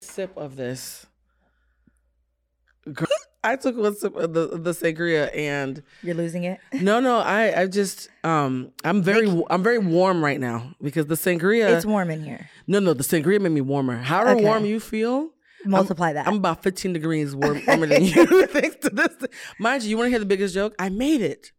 Sip of this. Girl, I took one sip of the the sangria and You're losing it. no, no, I I just um I'm very I'm very warm right now because the sangria. It's warm in here. no, no, the sangria made me warmer. However Okay. warm you feel, Multiply that. I'm about 15 degrees warm, warmer than you. Thanks to this, mind you, you want to hear the biggest joke? I made it,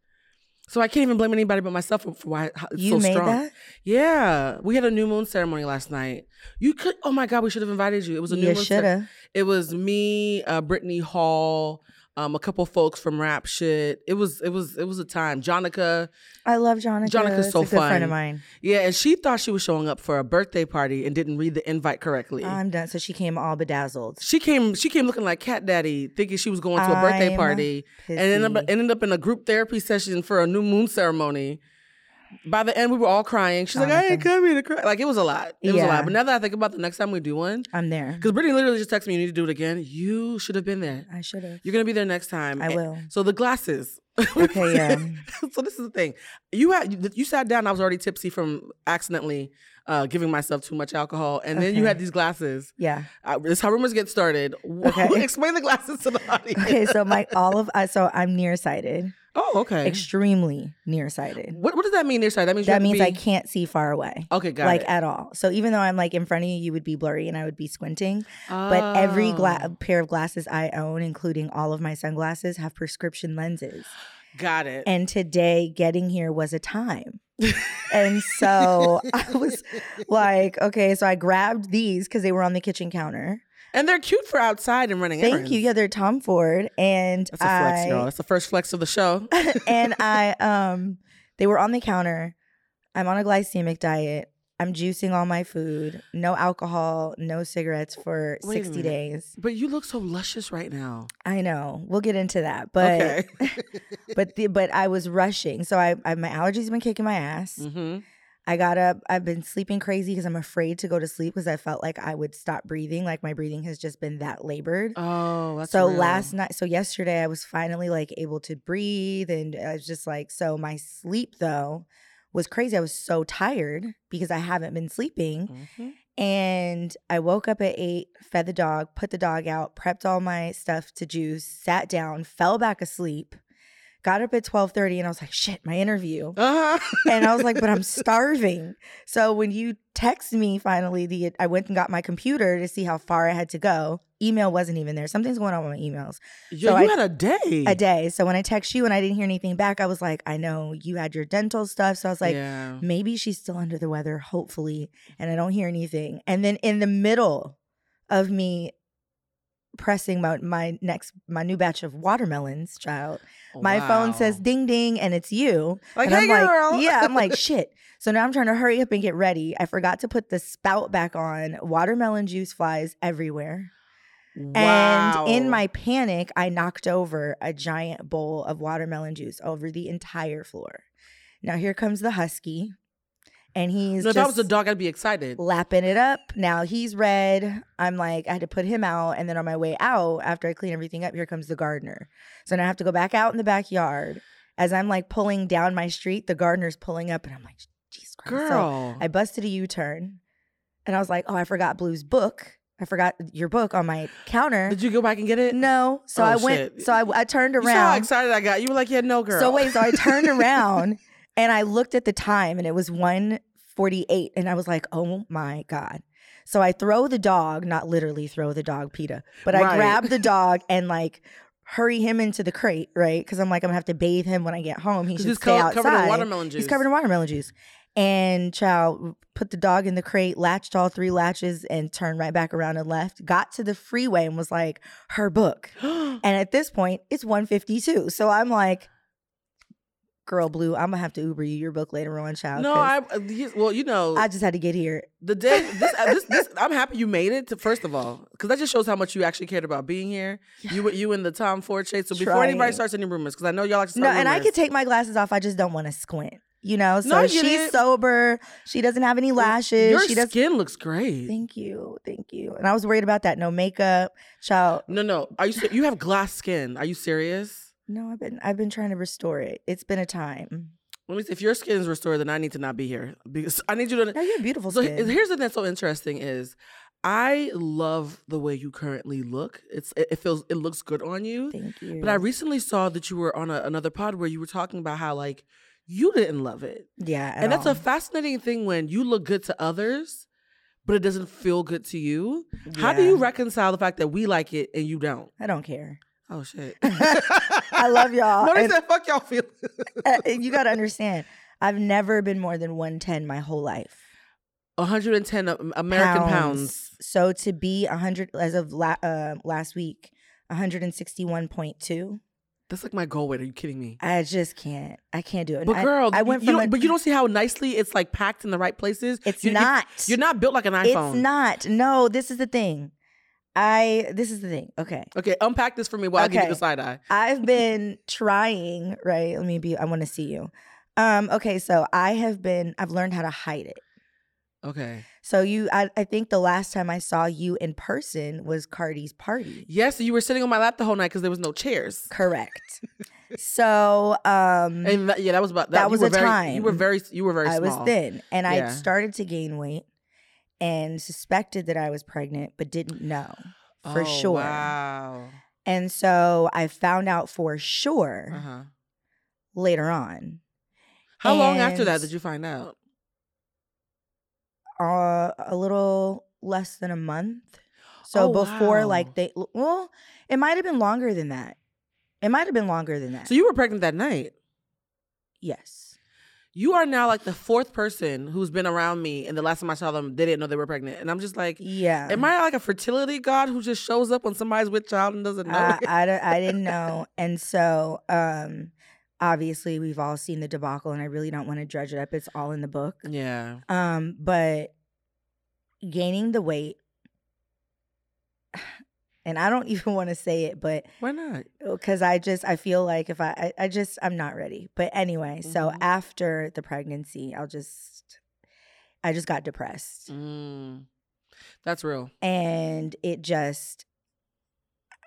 so I can't even blame anybody but myself for, for why it's You so made strong. that? Yeah, we had a new moon ceremony last night. You could. Oh my God, we should have invited you. It was a new You moon. shoulda. It was me, uh, Brittany Hall, um, a couple folks from Rap Shit. It was. It was. It was a time. Jonica. I love Jonica. Jonica's It's so a good friend of mine. Yeah, and she thought she was showing up for a birthday party and didn't read the invite correctly. I'm done. So she came all bedazzled. She came. She came looking like Cat Daddy, thinking she was going to a birthday I'm party, and ended up, ended up in a group therapy session for a new moon ceremony. By the end, we were all crying. She's like, "I ain't coming to cry." Like it was a lot. It was a lot. But now that I think about it, the next time we do one, I'm there. because Brittany literally just texted me, "You need to do it again." You should have been there. I should have. You're gonna be there next time. I And- will. So the glasses. Okay, yeah. so this is the thing. You had you sat down. I was already tipsy from accidentally uh, giving myself too much alcohol, and then you had these glasses. Yeah. Uh, this is how rumors get started. Okay. Explain the glasses to the audience. Okay, so my all of I so I'm nearsighted, Oh, okay. extremely nearsighted. what, what does that mean nearsighted? That means That means I can't see far away. Okay, got like it. Like at all. So even though I'm like in front of you, you would be blurry and I would be squinting. But every gla- Oh, pair of glasses I own, including all of my sunglasses, have prescription lenses. got it. And today, getting here was a time. and so I was like, okay, so I grabbed these because they were on the kitchen counter. And they're cute for outside and running Thank errands. you. Yeah, they're Tom Ford, and That's a flex, I girl. That's the first flex of the show. and I um they were on the counter. I'm on a glycemic diet. I'm juicing all my food. No alcohol, no cigarettes for Wait 60 days. But you look so luscious right now. I know. We'll get into that. But okay. but the, but I was rushing. So I, I my allergies have been kicking my ass. hmm I got up. I've been sleeping crazy because I'm afraid to go to sleep because I felt like I would stop breathing. Like my breathing has just been that labored. Oh, that's so real. last night, so yesterday, I was finally like able to breathe, and I was just like, so my sleep though was crazy. I was so tired because I haven't been sleeping, Mhm. and I woke up at eight, fed the dog, put the dog out, prepped all my stuff to juice, sat down, fell back asleep, got up at twelve thirty, and I was like, shit, my interview. Uh-huh. and I was like, but I'm starving. So when you text me finally, the I went and got my computer to see how far I had to go. Email wasn't even there. Something's going on with my emails. Yeah, So you I- had a day. A day. So when I text you and I didn't hear anything back, I was like, I know you had your dental stuff. So I was like, yeah. maybe she's still under the weather, hopefully. And I don't hear anything. And then in the middle of me pressing my, my next my new batch of watermelons, child, my phone says ding ding and it's you. Like, and hey, I'm like, girl. yeah, I'm like, shit. So now I'm trying to hurry up and get ready. I forgot to put the spout back on. Watermelon juice flies everywhere. wow. And in my panic, I knocked over a giant bowl of watermelon juice over the entire floor. Now here comes the husky, and he's no, if that was a dog, I'd be excited. lapping it up. Now he's red. I'm like, I had to put him out, and then on my way out, after I clean everything up, here comes the gardener. So now I have to go back out in the backyard. As I'm like pulling down my street, the gardener's pulling up, and I'm like, Jesus Christ. So Girl. I busted a U turn, and I was like, oh, I forgot Blue's book. I forgot your book on my counter. Did you go back and get it? No. So Oh, I went. shit. So I, I turned You saw how excited I got. You were like, yeah, no, girl. So wait. So I turned around and I looked at the time, and it was one forty eight, and I was like, oh my god. So I throw the dog, not literally throw the dog, PETA, but I Right. grab the dog and like hurry him into the crate, right? Because I'm like, I'm gonna have to bathe him when I get home. He should he's stay co- outside. covered in watermelon juice. He's covered in watermelon juice. And child put the dog in the crate, latched all three latches, and turned right back around and left. Got to the freeway and was like, her book. And at this point, it's 152. So I'm like, girl, Blue, I'm gonna have to Uber you your book later on, child. no I uh, well, you know, I just had to get here. the day this, uh, this this I'm happy you made it. To, first of all, because that just shows how much you actually cared about being here. You you and the Tom Ford chase. So before anybody starts any rumors, because I know y'all like to No, start and I could take my glasses off. I just don't want to squint. You know, so No, she's it. sober. She doesn't have any lashes. Your she does. skin looks great. Thank you, thank you. And I was worried about that. No makeup, child. no, no. Are you you have glass skin? Are you serious? No, I've been I've been trying to restore it. It's been a time. Let me see. If your skin is restored, then I need to not be here because I need you to. No, you have beautiful So skin. he- here's the thing that's so interesting is I love the way you currently look. It's it, feels it looks good on you. Thank you. But I recently saw that you were on a, another pod where you were talking about how like you didn't love it. yeah, and that's all. a fascinating thing when you look good to others, but it doesn't feel good to you. How do you reconcile the fact that we like it and you don't? I don't care. Oh shit. I love y'all. No, they and- said fuck y'all feel. Uh, you got to understand. I've never been more than 110 my whole life. 110 American pounds. So to be 100 as of la- uh, last week, 161.2. That's like my goal weight. Are you kidding me? I just can't. I can't do it. But I- girl, I, went you from don't, a, but you don't see how nicely it's like packed in the right places. It's You- you- not. You're not built like an iPhone. It's not. No, this is the thing. I this is the thing. Okay. Okay, unpack this for me while I give you the side eye. I've been trying, right? Let me be I want to see you. Um okay, so I have been I've learned how to hide it. Okay. So you I, I think the last time I saw you in person was Cardi's party. Yes, you were sitting on my lap the whole night because there was no chairs. Correct. so um And that, yeah, that was about that. That was a very, You were very, you were very I small. was thin and I started to gain weight and suspected that I was pregnant but didn't know for Oh, sure. Wow. And so I found out for sure Uh huh. later on. How long after that did you find out? uh, a little less than a month. So Oh, before wow. like they well, it might have been longer than that. It might have been longer than that. So you were pregnant that night. yes. You are now like the fourth person who's been around me, and the last time I saw them, they didn't know they were pregnant, and I'm just like, Yeah. am I like a fertility god who just shows up when somebody's with child and doesn't know? I. I, don't- I didn't know. And so um obviously we've all seen the debacle and I really don't want to dredge it up. It's all in the book. yeah. Um, but gaining the weight and I don't even want to say it, but Why not? because I just I feel like if I, I I just I'm not ready. But anyway, so Mhm. after the pregnancy, I'll just I just got depressed, Mm. That's real. and it just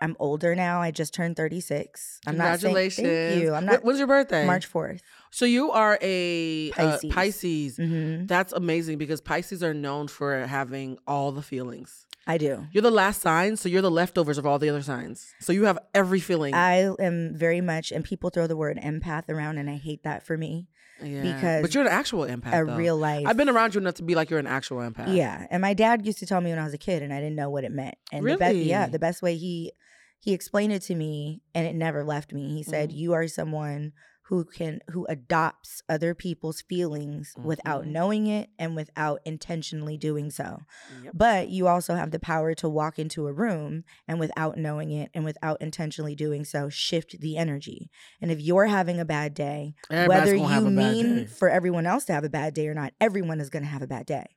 I'm older now. I just turned 36. I'm not saying Congratulations. thank you. I'm not When's your birthday? March 4th. So you are a Pisces. Pisces. Uh, Pisces. hmm That's amazing because Pisces are known for having all the feelings. I do. You're the last sign, so you're the leftovers of all the other signs. So you have every feeling. I am very much, and people throw the word empath around, and I hate that for me. Yeah. because but you're an actual empath. a though. real life. I've been around you enough to be like you're an actual empath. Yeah, and my dad used to tell me when I was a kid, and I didn't know what it meant. And the best, yeah, the best way he he explained it to me, and it never left me. He said, Mhm. "You are someone who can who adopts other people's feelings without Mhm. knowing it and without intentionally doing so. Yep. But you also have the power to walk into a room and without knowing it and without intentionally doing so, shift the energy. And if you're having a bad day, Everybody's whether you mean for everyone else to have a bad day or not, everyone is going to have a bad day.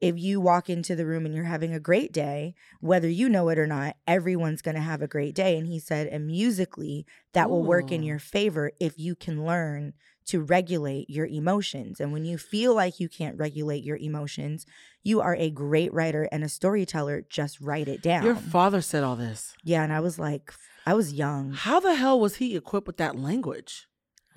If you walk into the room and you're having a great day, whether you know it or not, everyone's going to have a great day. And he said, and musically, that will work in your favor if you can learn to regulate your emotions. And when you feel like you can't regulate your emotions, you are a great writer and a storyteller. Just write it down. Your father said all this. yeah. And I was like, I was young. How the hell was he equipped with that language?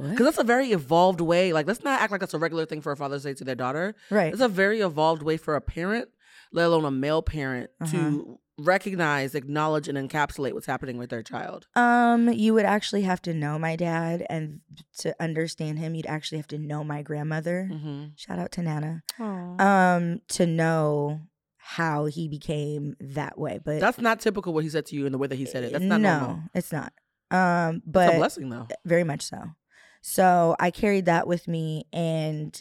Because that's a very evolved way. Like, let's not act like that's a regular thing for a father to say to their daughter. Right. It's a very evolved way for a parent, let alone a male parent, Uh-huh. to recognize, acknowledge, and encapsulate what's happening with their child. Um, you would actually have to know my dad, and to understand him, you'd actually have to know my grandmother. Mm-hmm. Shout out to Nana. Um, to know how he became that way. But That's not typical what he said to you in the way that he said it. That's not no, normal. it's not. Um, It's but a blessing though. very much so. So I carried that with me and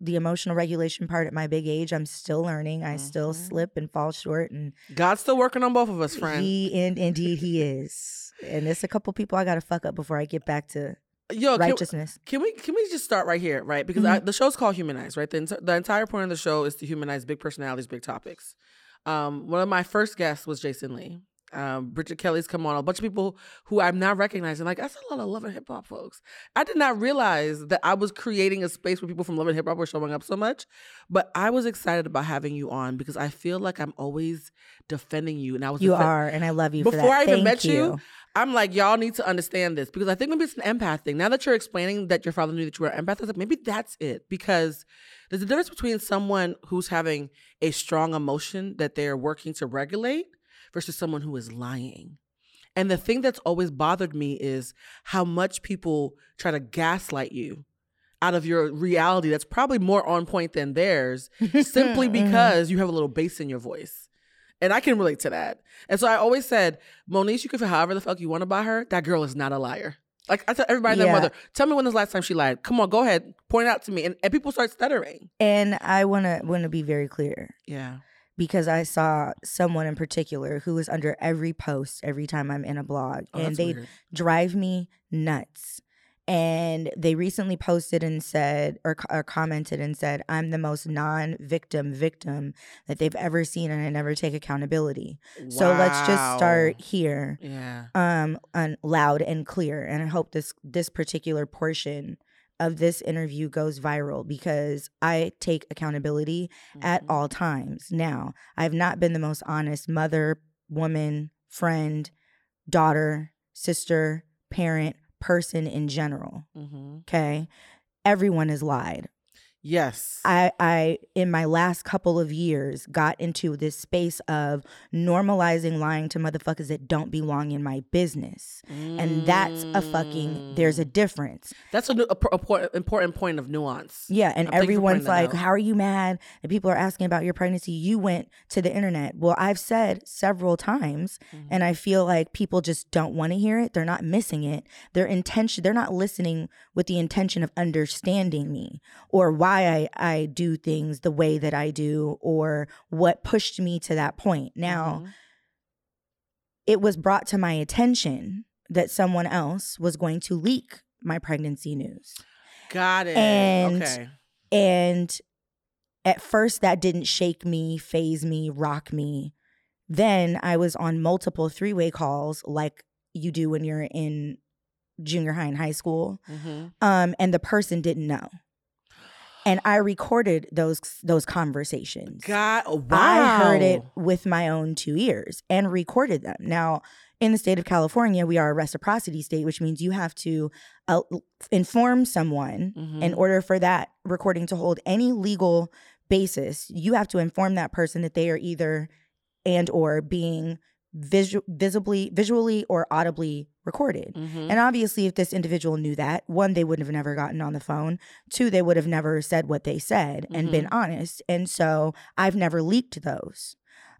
the emotional regulation part at my big age, I'm still learning. I still Mhm. slip and fall short and God's still working on both of us, friend. he and indeed he is. And there's a couple people I gotta fuck up before I get back to Yo, can, righteousness. can we can we just start right here, right? Because Mm-hmm. I, the show's called Humanize, right? The, ent- the entire point of the show is to humanize big personalities, big topics. Um, one of my first guests was Jason Lee. Um, Bridget Kelly's come on, a bunch of people who I'm now recognizing. Like, that's a lot of love and hip hop folks. I did not realize that I was creating a space where people from love and hip hop were showing up so much. But I was excited about having you on because I feel like I'm always defending you. And I was You defen- are, and I love you for before. I even Thank met you, I'm like, y'all need to understand this because I think maybe it's an empath thing. Now that you're explaining that your father knew that you were an empath, I was like, maybe that's it. Because there's a difference between someone who's having a strong emotion that they're working to regulate versus someone who is lying. And the thing that's always bothered me is how much people try to gaslight you out of your reality that's probably more on point than theirs simply Mhm. because you have a little bass in your voice. And I can relate to that. And so I always said, Monique, you can feel however the fuck you want to about her. That girl is not a liar. Like I tell everybody Yeah. their mother, tell me when was the last time she lied. Come on, go ahead. Point it out to me. And, and people start stuttering. And I wanna wanna be very clear. Yeah. Because I saw someone in particular who was under every post every time I'm in a blog, Oh, and they weird. drive me nuts. And they recently posted and said, or, or commented and said, I'm the most non victim victim that they've ever seen, and I never take accountability. So let's just start here Yeah. um on loud and clear and i hope this this particular portion of this interview goes viral because i take accountability at Mhm. all times now i've not been the most honest mother woman friend daughter sister parent person in general Mhm. okay everyone has lied Yes. I, I, in my last couple of years, got into this space of normalizing lying to motherfuckers that don't belong in my business. And that's a fucking, there's a Mm. difference. That's a, nu- a, a important point of nuance. Yeah. And for everyone's like, how are you mad? And people are asking about your pregnancy. You went to the internet. Well, I've said several times, Mhm. and I feel like people just don't want to hear it. They're not missing it. Their intention, they're not listening with the intention of understanding me or why I, I do things the way that I do or what pushed me to that point. Now, Mhm. it was brought to my attention that someone else was going to leak my pregnancy news. got it. and- okay. And at first, that didn't shake me, phase me, rock me. Then I was on multiple three way calls like you do when you're in junior high and high school. Mhm. Um, and the person didn't know. And I recorded those those conversations. God, wow. I heard it with my own two ears and recorded them. Now, in the state of California, we are a reciprocity state, which means you have to uh, inform someone in Mhm. order for that recording to hold any legal basis. You have to inform that person that they are either and or being visu- visibly, visually, or audibly recorded. Mhm. And obviously, if this individual knew that, one, they would have never gotten on the phone. Two, they would have never said what they said and been honest. And so I've never leaked those.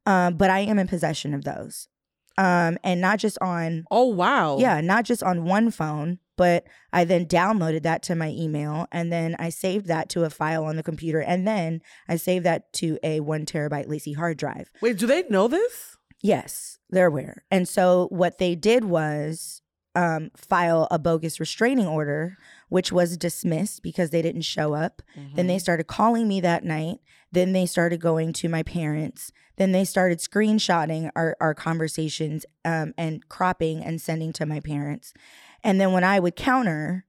Um, but I am in possession of those. Um, and not just on, oh, wow. yeah, not just on one phone, but I then downloaded that to my email and then I saved that to a file on the computer. And then I saved that to a one terabyte LaCie hard drive. Wait, do they know this? Yes, they're aware. And so what they did was um, file a bogus restraining order, which was dismissed because they didn't show up. Then Mm. they started calling me that night. Then they started going to my parents. Then they started screenshotting our, our conversations um, and cropping and sending to my parents. And then when I would counter,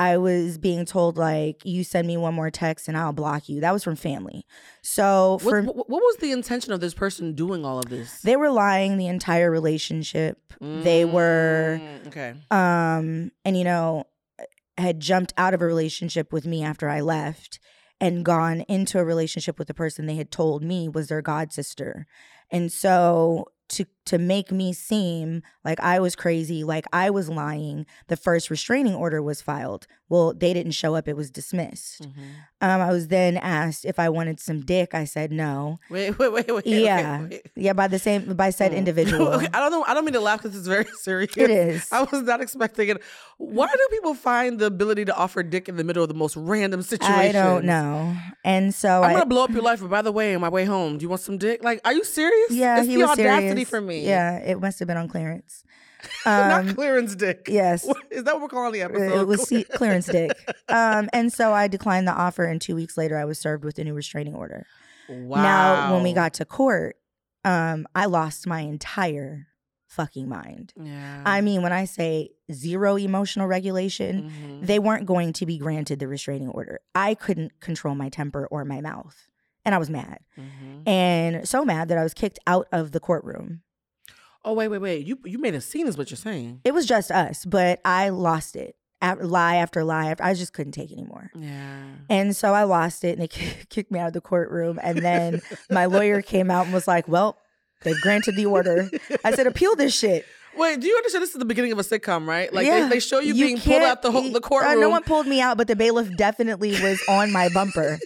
I was being told like, "You send me one more text and I'll block you." That was from family. So What, for what, what was the intention of this person doing all of this? they were lying the entire relationship. They were Mm, okay. um and you know had jumped out of a relationship with me after I left and gone into a relationship with the person they had told me was their god sister. And so to to make me seem like I was crazy, like I was lying, the first restraining order was filed. Well, they didn't show up; it was dismissed. Mhm. Um, I was then asked if I wanted some dick. I said no. Wait, wait, wait, wait. Yeah, wait, wait. yeah, by the same by said Mm. individual. okay, I don't know. I don't mean to laugh because it's very serious. It is. I was not expecting it. Why do people find the ability to offer dick in the middle of the most random situation? I don't know. And so I'm I, gonna blow up your life, but by the way, on my way home, do you want some dick? Like, are you serious? yeah, it's he the was audacity serious. For me. Yeah, it must have been on clearance. not Um, clearance dick. yes. Is that what we're calling the episode? it was se- clearance dick. Um, and so I declined the offer, and two weeks later, I was served with a new restraining order. Wow. Now, when we got to court, um, I lost my entire fucking mind. yeah, I mean, when I say zero emotional regulation, Mhm. they weren't going to be granted the restraining order. I couldn't control my temper or my mouth. And I was mad. Mhm. And so mad that I was kicked out of the courtroom. Oh wait, wait, wait! You you made a scene, is what you're saying? It was just us, but I lost it. Lie after lie after I just couldn't take anymore. Yeah. And so I lost it and they kicked me out of the courtroom. And then my lawyer came out and was like, Well, they've granted the order. I said, Appeal this shit. Wait, do you understand? This is the beginning of a sitcom, right? Like Yeah. they, they show you, being pulled out the whole, the uh, courtroom. no one pulled me out, but the bailiff definitely was on my bumper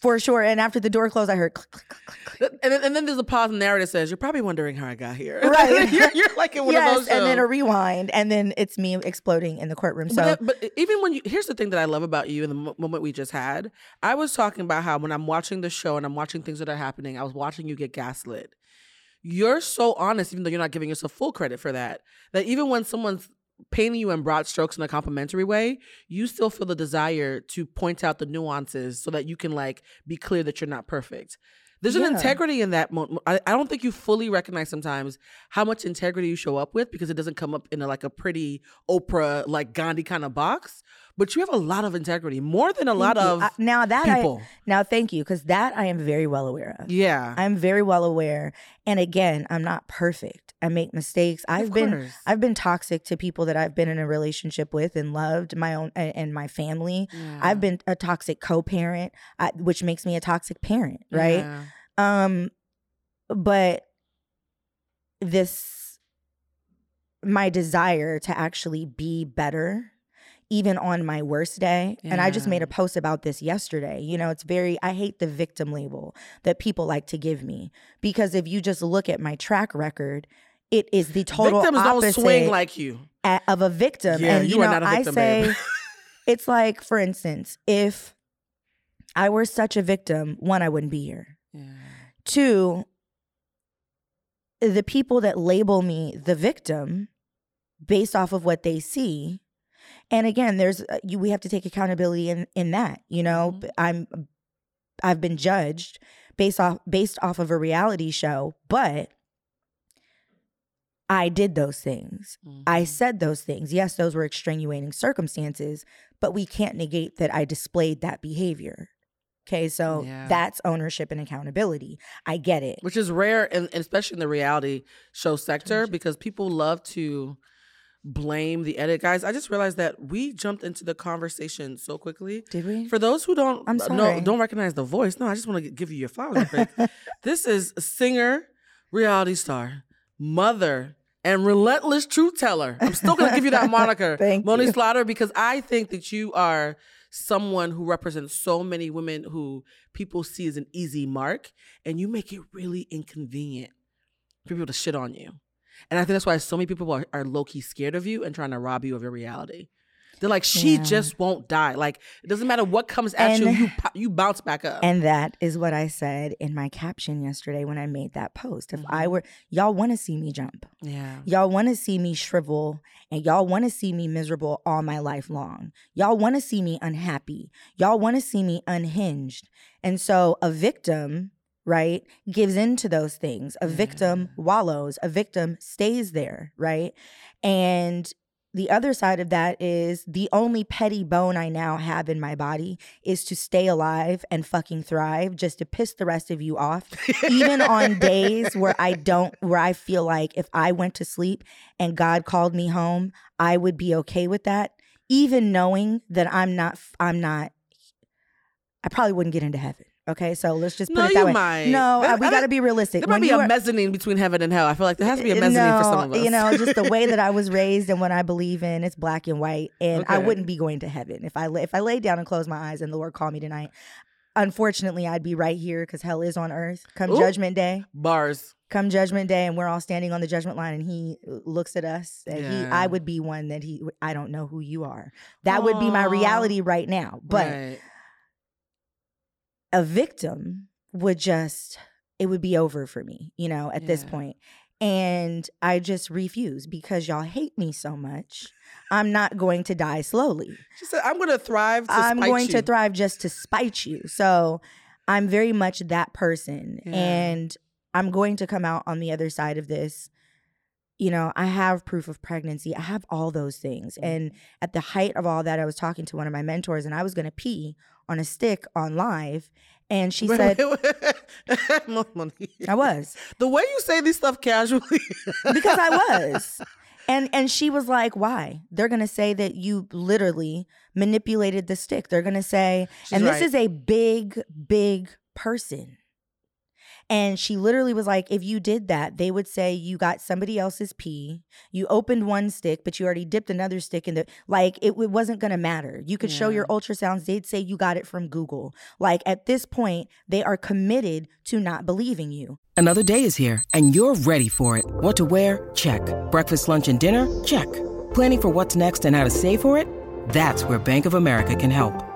for sure. And after the door closed, I heard click, click, click, and then, and then there's a pause and narrative says, "You're probably wondering how I got here." Right. you're, you're like in one of Yes, those and then a uh, rewind, and then it's me exploding in the courtroom. So but, that- but even when you here's the thing that I love about you in the moment we just had, I was talking about how when I'm watching the show and I'm watching things that are happening, I was watching you get gaslit. You're so honest, even though you're not giving yourself full credit for that. That even when someone's painting you in broad strokes in a complimentary way, you still feel the desire to point out the nuances so that you can like be clear that you're not perfect. There's an integrity in that. Mo- I, I don't think you fully recognize sometimes how much integrity you show up with because it doesn't come up in a, like a pretty Oprah like Gandhi kind of box. But you have a lot of integrity, more than a lot you. of I- now that people. I now thank you because that I am very well aware of. yeah. I'm very well aware. And again, I'm not perfect. I make mistakes. I've been. I've been toxic to people that I've been in a relationship with and loved my own and, and my family. Yeah. I've been a toxic co-parent, I, which makes me a toxic parent, right? Yeah. Um but this my desire to actually be better even on my worst day and i just made a post about this yesterday you know it's very i hate the victim label that people like to give me because if you just look at my track record it is the total Victims don't opposite swing like you. a- of a victim Yeah, and you you, are not a victim, i say babe. it's like for instance if i were such a victim one i wouldn't be here Yeah. Two, the people that label me the victim based off of what they see. And again, there's uh, you we have to take accountability in in that, you know. Mhm. B- I'm I've been judged based off based off of a reality show, but I did those things. I Mhm. said those things. Yes, those were extenuating circumstances, but we can't negate that I displayed that behavior. Okay, so Yeah. that's ownership and accountability. I get it. which is rare, and, and especially in the reality show sector, because people love to blame the edit guys. I just realized that we jumped into the conversation so quickly. Did we? For those who don't I'm sorry. don't recognize the voice, no, I just want to give you your flowers. This is a singer, reality star, mother, and relentless truth teller. I'm still going to give you that moniker, Thank Moni you. Slaughter, because I think that you are someone who represents so many women who people see as an easy mark, and you make it really inconvenient for people to shit on you. And I think that's why so many people are, are low key scared of you and trying to rob you of your reality. They're like, she Yeah. just won't die. Like it doesn't matter what comes at you, And- you po- you bounce back up. And that is what I said in my caption yesterday when I made that post. If I Mhm. were, y'all want to see me jump. yeah, Y'all want to see me shrivel and y'all want to see me miserable all my life long. Y'all want to see me unhappy. Y'all want to see me unhinged. And so a victim, right, gives into those things. A victim mm. wallows, a victim stays there, right? And the other side of that is the only petty bone I now have in my body is to stay alive and fucking thrive just to piss the rest of you off even on days where I don't, where I feel like if I went to sleep and God called me home, I would be okay with that, even knowing that I'm not, I'm not, I probably wouldn't get into heaven. Okay, so let's just put No, it that way. might. No, That- uh, we got to be realistic. There might When be a are- mezzanine between heaven and hell. I feel like there has to be a mezzanine no, for some of us. You know, just the way that I was raised and what I believe in, it's black and white. And I wouldn't be going to heaven if I if I laid down and close my eyes and the Lord called me tonight. Unfortunately, I'd be right here because hell is on earth. Come Ooh. Judgment Day, bars. come Judgment Day, and we're all standing on the judgment line, and He uh, looks at us. And he, I would be one that He. I don't know who you are. That would be my reality right now. But Right. A victim would just it would be over for me you know at this Yeah. point and i just refuse because y'all hate me so much i'm not going to die slowly she said, "I'm going to thrive. To i'm going you. to thrive just to spite you so i'm very much that person Yeah. and i'm going to come out on the other side of this you know i have proof of pregnancy i have all those things mm-hmm. and at the height of all that i was talking to one of my mentors and i was going to pee on a stick on live and she Wait, said wait, wait. I was The way you say this stuff casually. because I was. And and she was like, "Why? They're to say that you literally manipulated the stick. They're to say She's and this right. is a big big person." And she literally was like, if you did that, they would say you got somebody else's pee. You opened one stick, but you already dipped another stick in the like it, it wasn't gonna matter. You could show your ultrasounds, they'd say you got it from Google. Like at this point, they are committed to not believing you. Another day is here, and you're ready for it. What to wear? Check. Breakfast, lunch, and dinner? Check. Planning for what's next and how to save for it? That's where Bank of America can help.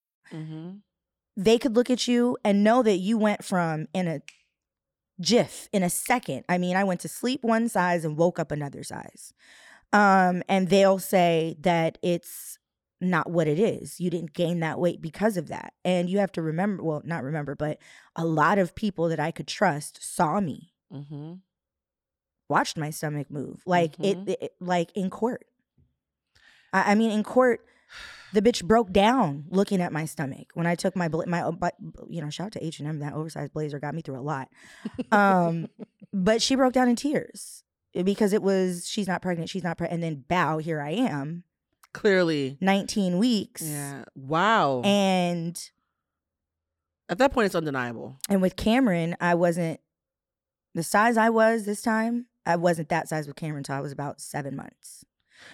Mm-hmm. they could look at you and know that you went from in a jiff in a second i mean i went to sleep one size and woke up another size um and they'll say that it's not what it is you didn't gain that weight because of that and you have to remember well not remember but a lot of people that i could trust saw me Mm-hmm. watched my stomach move like Mhm. it, it like in court I, I mean in court the bitch broke down looking at my stomach when I took my bla- my uh, you know shout out to H and M that oversized blazer got me through a lot, um, but she broke down in tears because it was she's not pregnant she's not pregnant and then bow here I am Clearly. 19 weeks Yeah. Wow. and At that point, it's undeniable. and with Cameron I wasn't the size I was this time I wasn't that size with Cameron until I was about seven months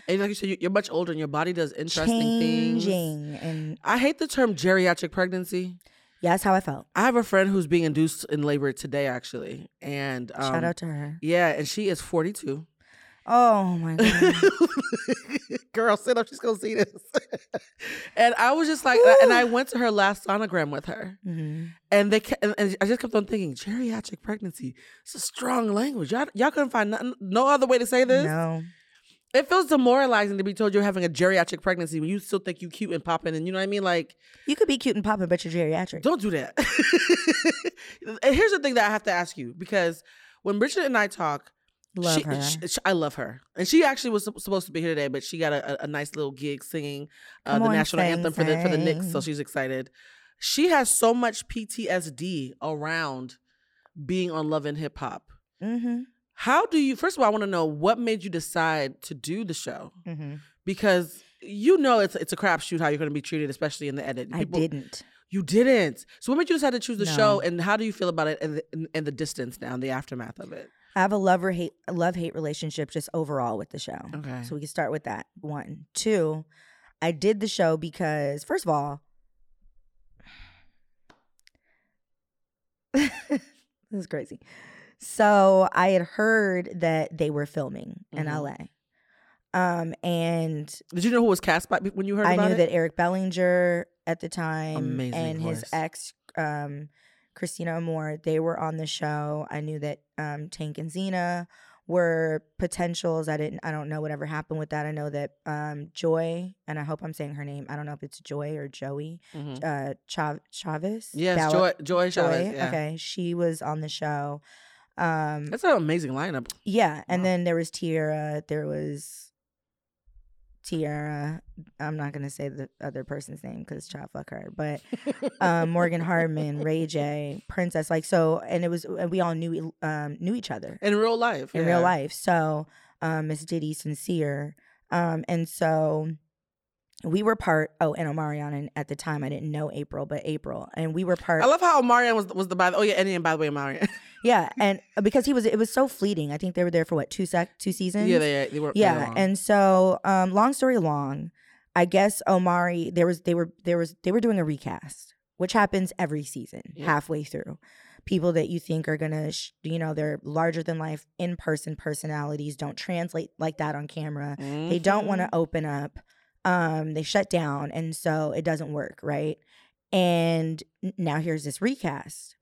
And like you said, you- you're much older and your body does interesting things. changing and I hate the term geriatric pregnancy. yeah that's how I felt I have a friend who's being induced in labor today, actually. And um, shout out to her Yeah, and she is 42. oh my god Girl, sit up. She's going to see this. and I was just like, and I went to her last sonogram with her. Mhm. And they kept, and, and I just kept on thinking, geriatric pregnancy. It's a strong language. Y'all, y'all couldn't find nothing, no other way to say this. no It feels demoralizing to be told you're having a geriatric pregnancy when you still think you're cute and popping, and you know what I mean. Like, You could be cute and popping, but you're geriatric. don't do that. and here's the thing that I have to ask you because when Richard and I talk, Love she, her. she- she- I love her, and she actually was supposed to be here today, but she got a, a, nice little gig singing uh, the on, national sing, anthem for the for the Knicks, so she's excited. She has so much PTSD around being on Love and Hip Hop. mm-hmm. How do you? First of all, I want to know what made you decide to do the show Mm-hmm. because you know it's it's a crapshoot how you're going to be treated, especially in the edit. I didn't. You didn't. So what made you decide to choose the No. show, and how do you feel about it and the, and the distance now, and the aftermath of it? I have a love or hate love hate relationship just overall with the show. Okay. So we can start with that. One. Two, I did the show because first of all, this is crazy. So I had heard that they were filming in Mhm. LA. Um, and Did you know who was cast by when you heard I about knew it? that Eric Bellinger at the time Amazing and his voice. ex, um, Christina Moore, they were on the show. I knew that um, Tank and Zena were potentials. I didn't. I don't know whatever happened with that. I know that um, Joy, and I hope I'm saying her name. I don't know if it's Joy or Joey Mhm. uh, Chav- Chavez. Yes, Joy, Joy Chavez. Joy. Yeah. Okay, she was on the show. Um, That's an amazing lineup. yeah, and Wow. then there was Teairra. There was Teairra. I'm not gonna say the other person's name because child fuck her, but um, Morgan Hardman, Ray J, Princess. Like so, and it was and we all knew um, knew each other In real life. in yeah. real life. So um, Miss Diddy, sincere, um, and so we were part. Oh, and Omarion, and at the time I didn't know April, but April, and we were part. I love how Marion was was the by the oh yeah, and by the way, Marion. yeah, and uh, because he was, it was so fleeting. I think they were there for what two sec, two seasons. yeah, they they were yeah and so um long story long i guess omari there was they were there was they were doing a recast which happens every season Yeah. halfway through people that you think are gonna sh- you know they're larger than life in-person personalities don't translate like that on camera they don't want to open up um they shut down and so it doesn't work right and now here's this recast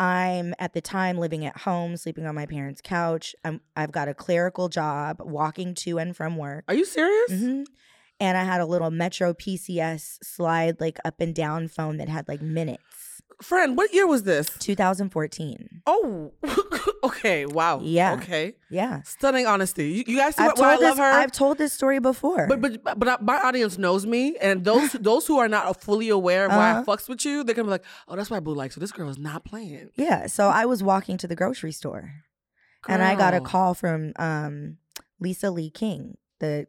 i'm at the time living at home sleeping on my parents couch I'm, i've got a clerical job walking to and from work Are you serious? Mhm. and i had a little metro pcs slide like up and down phone that had like minutes Friend, what year was this? 2014 Oh, okay. Wow. Yeah. Okay. yeah Stunning honesty. You, you guys see I've why I love her? I've told this story before But but but I- my audience knows me, and those those who are not fully aware of why I Uh-huh. fucks with you, they're gonna be like, "Oh, that's why Blue likes you. This girl is not playing." yeah so i was walking to the grocery store and I got a call from um, Lisa Lee King, the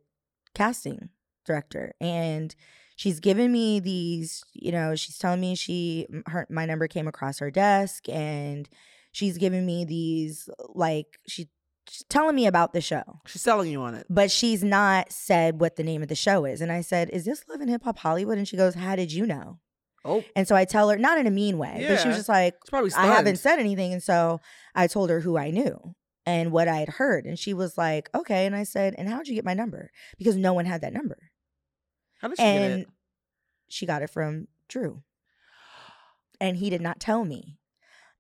casting director, and she's giving me these. You know, she's telling me she her my number came across her desk, and she's giving me these like she. She's telling me about the show, She's selling you on it. but she's not said what the name of the show is. And I said, "Is this Love and Hip Hop Hollywood?" And she goes, "How did you know?" Oh, And so I tell her, not in a mean way, but she was just like. I haven't said anything. And so I told her who I knew and what I had heard. And she was like, okay. And I said, and how'd you get my number? Because no one had that number. How did she get And it? she got it from Drew. And he did not tell me.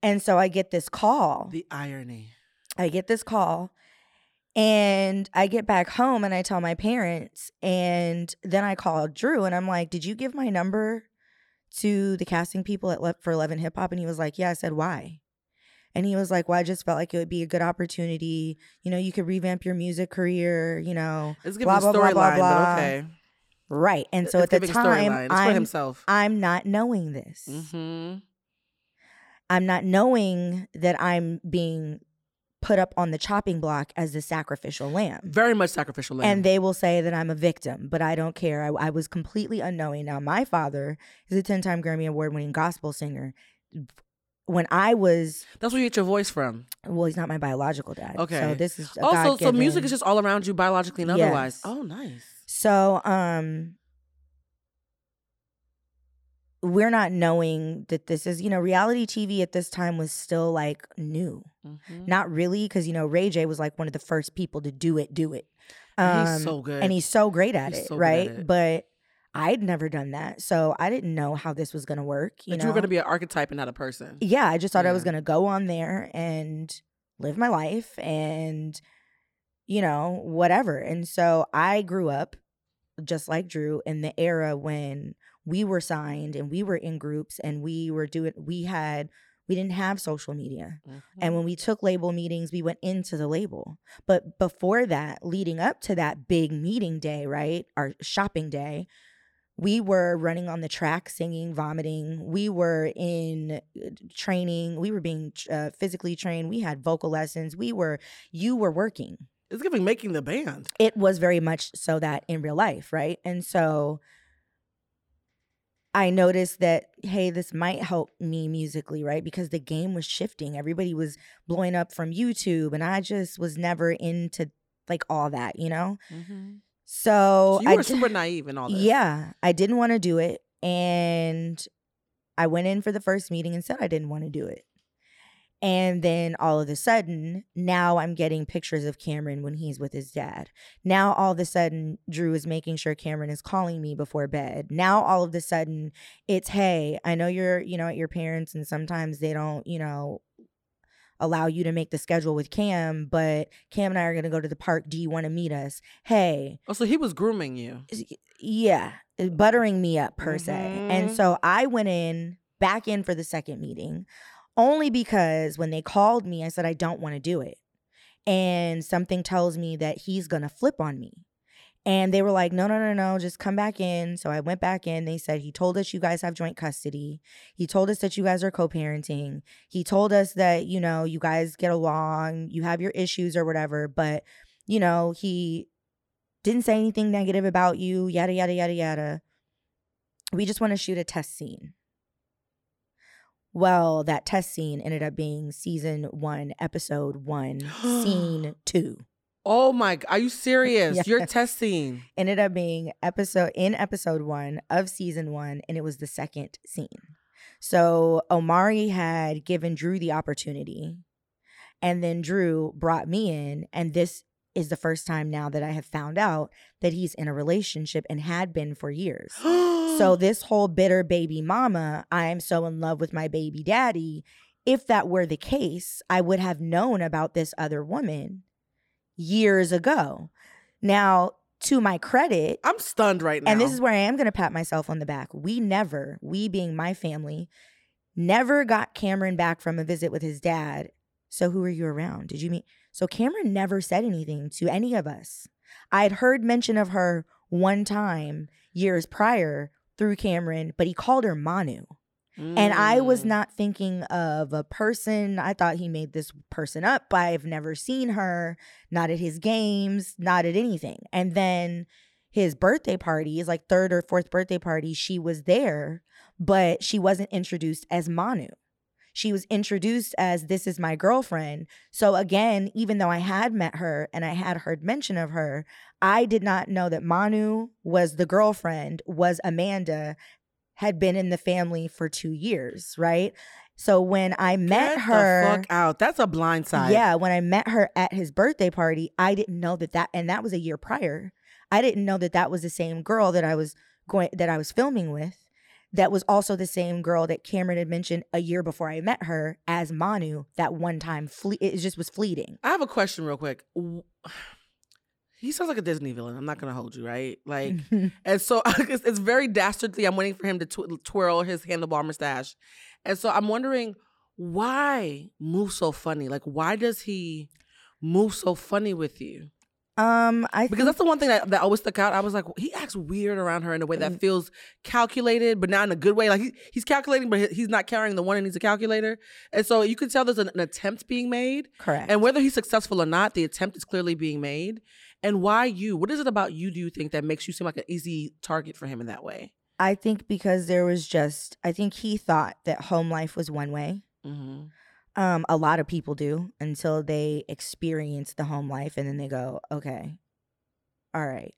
And so I get this call. The irony. I get this call. And I get back home and I tell my parents. And then I call Drew and I'm like, Did you give my number to the casting people at Le- for Love and Hip Hop? And he was like, Yeah. I said, Why? And he was like, Well, I just felt like it would be a good opportunity. You know, you could revamp your music career, you know. It's giving Blah, a blah, blah, blah, storyline, but okay. Right. And so it's at the time, storyline. It's for I'm, himself. I'm not knowing this. Mm-hmm. I'm not knowing that I'm being put up on the chopping block as the sacrificial lamb. Very much sacrificial lamb. And they will say that I'm a victim, but I don't care. I, I was completely unknowing. Now, my father is a 10 time Grammy Award winning gospel singer. When I was, That's where you get your voice from. well, he's not my biological dad. Okay. So this is a Also, so music is just all around you biologically and Yes. otherwise. Oh, nice. So, um, we're not knowing that this is, you know, reality TV at this time was still like new. Mhm. Not really, because you know, Ray J was like one of the first people to do it, do it. He's so good. and he's so great at He's it, so right? at it. But I'd never done that, so I didn't know how this was gonna work. You But know, you were going to be an archetype and not a person. yeah, I just thought I was gonna go on there and live my life and you know whatever. And so I grew up just like Drew in the era when we were signed and we were in groups and we were doing we had we didn't have social media. Mhm. And when we took label meetings, we went into the label. But before that, leading up to that big meeting day, right? Our shopping day, we were running on the track, singing, vomiting. We were in uh, training. We were being uh, physically trained. We had vocal lessons. We were, you were working. It's giving making the band. It was very much so that in real life, right? And so I noticed that, hey, this might help me musically, right? Because the game was shifting. Everybody was blowing up from YouTube, and I just was never into like all that, you know? Mm-hmm. So, So you I were d- super naive in all this. yeah, I didn't want to do it. And I went in for the first meeting and said I didn't want to do it. And then all of a sudden, now I'm getting pictures of Cameron when he's with his dad. Now all of a sudden, Drew is making sure Cameron is calling me before bed. Now all of a sudden, it's hey, I know you're, you know, at your parents and sometimes they don't, you know, allow you to make the schedule with Cam, but Cam and I are going to go to the park. Do you want to meet us? Hey. Oh, so he was grooming you. Yeah, buttering me up per se. And Mhm. so I went in back in for the second meeting only because when they called me, I said I don't want to do it. And something tells me that he's going to flip on me. And they were like, no, no, no, no, just come back in. So I went back in. They said, he told us you guys have joint custody. He told us that you guys are co parenting. He told us that, you know, you guys get along, you have your issues or whatever. But, you know, he didn't say anything negative about you, yada, yada, yada, yada. We just want to shoot a test scene. Well, that test scene ended up being season one, episode one, scene two. Oh my! Are you serious? Yeah. You're testing. ended up being episode in episode one of season one, and it was the second scene. So Omari had given Drew the opportunity, and then Drew brought me in, and this is the first time now that I have found out that he's in a relationship and had been for years. So this whole bitter baby mama, I am so in love with my baby daddy. If that were the case, I would have known about this other woman years ago. Now, to my credit, I'm stunned right now. and this is where I am going to pat myself on the back. We never, we being my family, never got Cameron back from a visit with his dad. So who were you around? Did you meet? So Cameron never said anything to any of us. I had heard mention of her one time years prior through Cameron, but he called her Manu. And I was Mm. not thinking of a person. I thought he made this person up. I've never seen her, not at his games, not at anything. And then his birthday party, his like third or fourth birthday party, she was there, but she wasn't introduced as Manu. She was introduced as this is my girlfriend. So again, even though I had met her and I had heard mention of her, I did not know that Manu was the girlfriend, was Amanda, had been in the family for two years, right? So when I met Get her, the fuck out. That's a blind side. yeah, when I met her at his birthday party, I didn't know that that, and that was a year prior. I didn't know that that was the same girl that I was going that I was filming with. That was also the same girl that Cameron had mentioned a year before I met her as Manu. That one time, fle- it just was fleeting. I have a question real quick. He sounds like a Disney villain. I'm not gonna hold you, right? Like, and so it's, it's very dastardly. I'm waiting for him to tw- twirl his handlebar mustache, and so I'm wondering why move so funny. Like, why does he move so funny with you? Um, I Because think, that's the one thing that, that always stuck out. I was like, he acts weird around her in a way that feels calculated, but not in a good way. Like he, he's calculating, but he's not carrying the one and he's a calculator. And so you can tell there's an, an attempt being made. correct. And whether he's successful or not, the attempt is clearly being made. And why you? What is it about you, do you think, that makes you seem like an easy target for him in that way? I think because there was just, I think he thought that home life was one way. Mm-hmm. Um, a lot of people do until they experience the home life and then they go, okay, all right.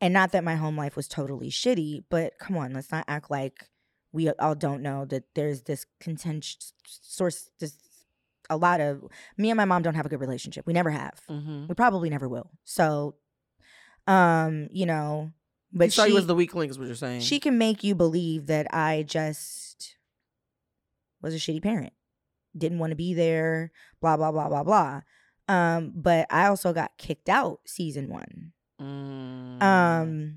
And not that my home life was totally shitty, but come on, let's not act like we all don't know that there's this contentious source, this a lot of me and my mom don't have a good relationship. We never have. Mm-hmm. We probably never will. So, um, you know, but saw she, you as the weak link, is what you're saying. she can make you believe that I just was a shitty parent, didn't want to be there, blah blah blah blah blah. Um, but I also got kicked out season one. Mm. Um,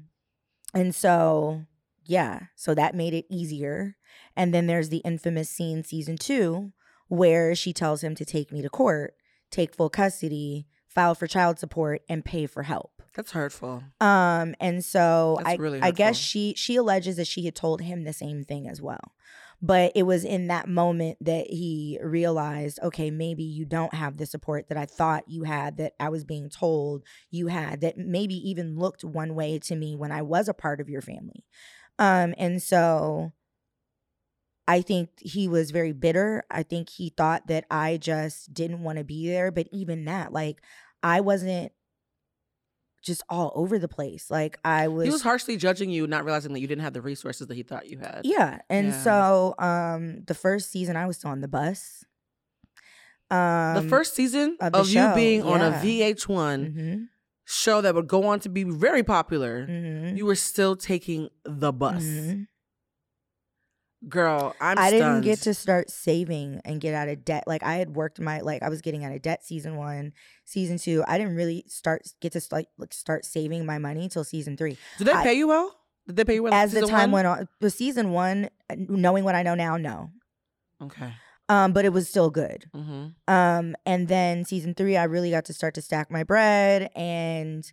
and so yeah, so that made it easier. And then there's the infamous scene season two where she tells him to take me to court, take full custody, file for child support, and pay for help. That's hurtful. Um, and so That's I, really I guess she she alleges that she had told him the same thing as well. But it was in that moment that he realized, okay, maybe you don't have the support that I thought you had, that I was being told you had, that maybe even looked one way to me when I was a part of your family. Um, and so I think he was very bitter. I think he thought that I just didn't want to be there. But even that, like, I wasn't just all over the place. Like, I was. he was harshly judging you, not realizing that you didn't have the resources that he thought you had. Yeah. And Yeah. so um the first season I was still on the bus. Um, the first season of of, you being on a. VH1 hmm show that would go on to be very popular, hmm you were still taking the bus. Mhm. Girl, I'm I didn't get to start saving and get out of debt. Like I had worked my like I was getting out of debt season one, season two. I didn't really start get to start like start saving my money until season three. Did they I- pay you well? Did they pay you well? As the time one? went on, the season one, uh, knowing what I know now, no. Okay. Um, but it was still good. Mm-hmm. Um, and then season three, I really got to start to stack my bread, and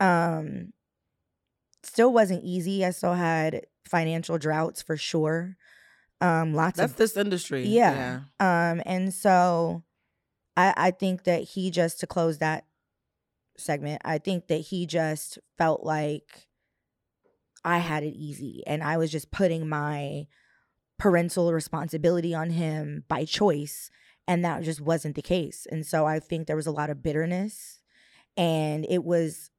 um, still wasn't easy. I still had financial droughts for sure. Um, lots That's of this industry. Yeah. Um, and so I I think that he just to close that segment, I think that he just felt like I had it easy and I was just putting my parental responsibility on him by choice and that just wasn't the case. And so I think there was a lot of bitterness and it was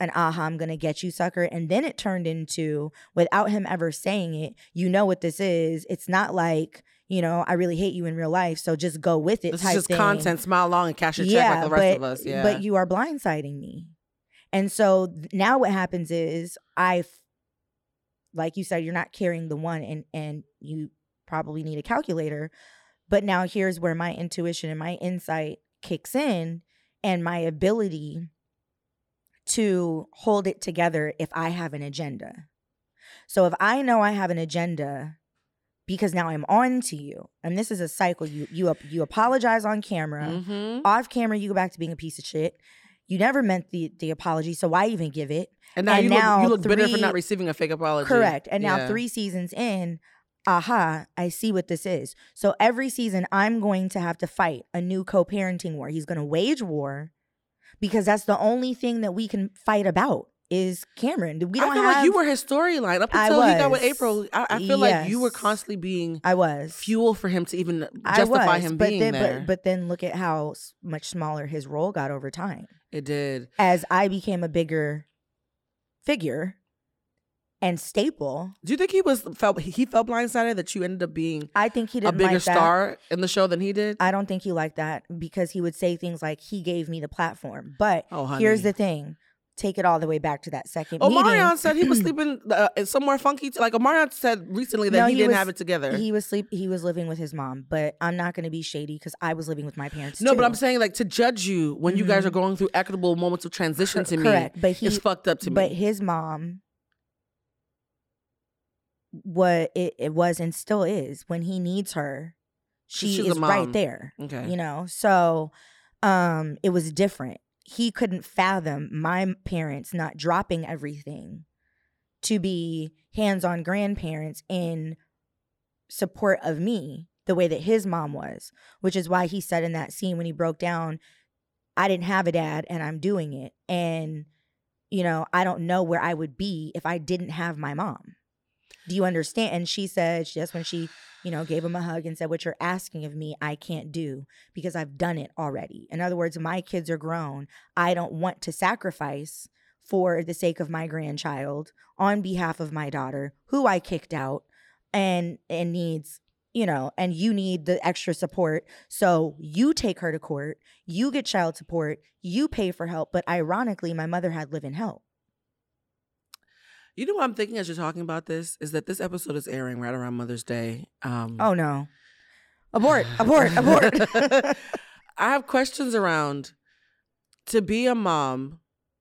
an aha, I'm gonna get you, sucker. And then it turned into, without him ever saying it, you know what this is. It's not like, you know, I really hate you in real life, so just go with it. Is just thing. content. Smile long and cash your check like the rest but, of us. Yeah. But you are blindsiding me. And so now what happens is I, like you said, you're not carrying the one and, and you probably need a calculator. But now here's where my intuition and my insight kicks in and my ability to hold it together if I have an agenda. So if I know I have an agenda because now I'm on to you, and this is a cycle. You you you apologize on camera, Mhm. off camera you go back to being a piece of shit. You never meant the the apology, so why even give it? And now and you now look, you look bitter for not receiving a fake apology. Correct. And now Yeah. three seasons in, aha, I see what this is. So every season I'm going to have to fight a new co-parenting war. He's going to wage war because that's the only thing that we can fight about is Cameron. We don't I feel have like you were his storyline up until he got with. April. I, I feel like you were constantly being I was fuel for him to even justify was, him but being then, there. But, but then look at how much smaller his role got over time it did. as I became a bigger figure and staple. Do you think he was felt he felt blindsided that you ended up being I think he a didn't bigger like star in the show than he did? I don't think he liked that because he would say things like he gave me the platform. But Oh, here's the thing. Take it all the way back to that second Oh, meeting. Said he was sleeping uh, somewhere funky. Like Omarion said recently that No, he, he didn't was- have it together. He was sleep he was living with his mom, but I'm not gonna be shady because I was living with my parents. no, but. I'm saying like to judge you when you guys are going through equitable moments of transition to me. correct. But he it's fucked up to me. But his mom what it, it was and still is when he needs her, she is right there. okay. you know so um it was different he couldn't fathom my parents not dropping everything to be hands-on grandparents in support of me the way that his mom was which is why he said in that scene when he broke down i didn't have a dad and i'm doing it and you know i don't know where i would be if i didn't have my mom do you understand and she said that's when she you know, gave him a hug and said, What you're asking of me, I can't do because I've done it already. In other words, my kids are grown. I don't want to sacrifice for the sake of my grandchild on behalf of my daughter, who I kicked out and and needs, you know, and you need the extra support. So you take her to court, you get child support, you pay for help. But ironically, my mother had live in help. You know what I'm thinking as you're talking about this is that this episode is airing right around Mother's Day. Um, Oh no. Abort, abort, abort. I have questions around to be a mom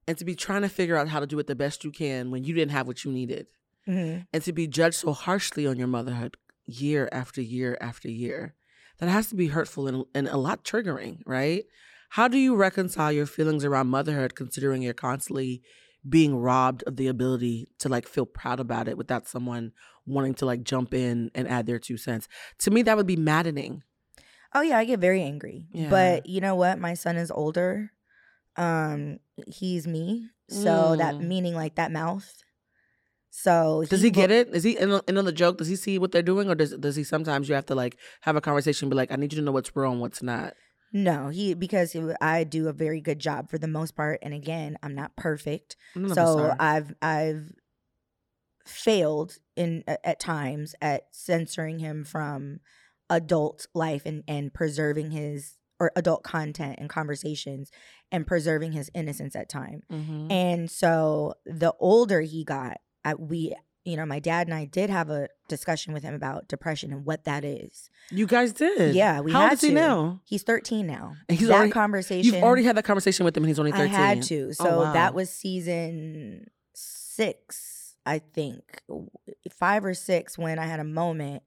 and to be trying to figure out how to do it the best you can when you didn't have what you needed, Mhm. and to be judged so harshly on your motherhood year after year after year. That has to be hurtful and, and a lot triggering, right? How do you reconcile your feelings around motherhood considering you're constantly being robbed of the ability to like feel proud about it without someone wanting to like jump in and add their two cents? To me, that would be maddening. Oh yeah, I get very angry. Yeah. But you know what? My son is older. Um, he's me. So that Mm. meaning like that mouth. So Does he get it? Is he in on, in on the joke? Does he see what they're doing, or does does he sometimes you have to like have a conversation, and be like, I need you to know what's wrong, what's not. No, he because I do a very good job for the most part. And again, I'm not perfect. Us so. I've I've failed in at times at censoring him from adult life and and preserving his or adult content and conversations and preserving his innocence at time. Mhm. And so the older he got, I, we, you know, my dad and I did have a discussion with him about depression and what that is. You guys did. Yeah, we How had old is he now? He's 13 now. And he's that already- conversation. You've already had that conversation with him, and he's only 13. I had to. So Oh, wow. that was season six, I think, five or six when I had a moment.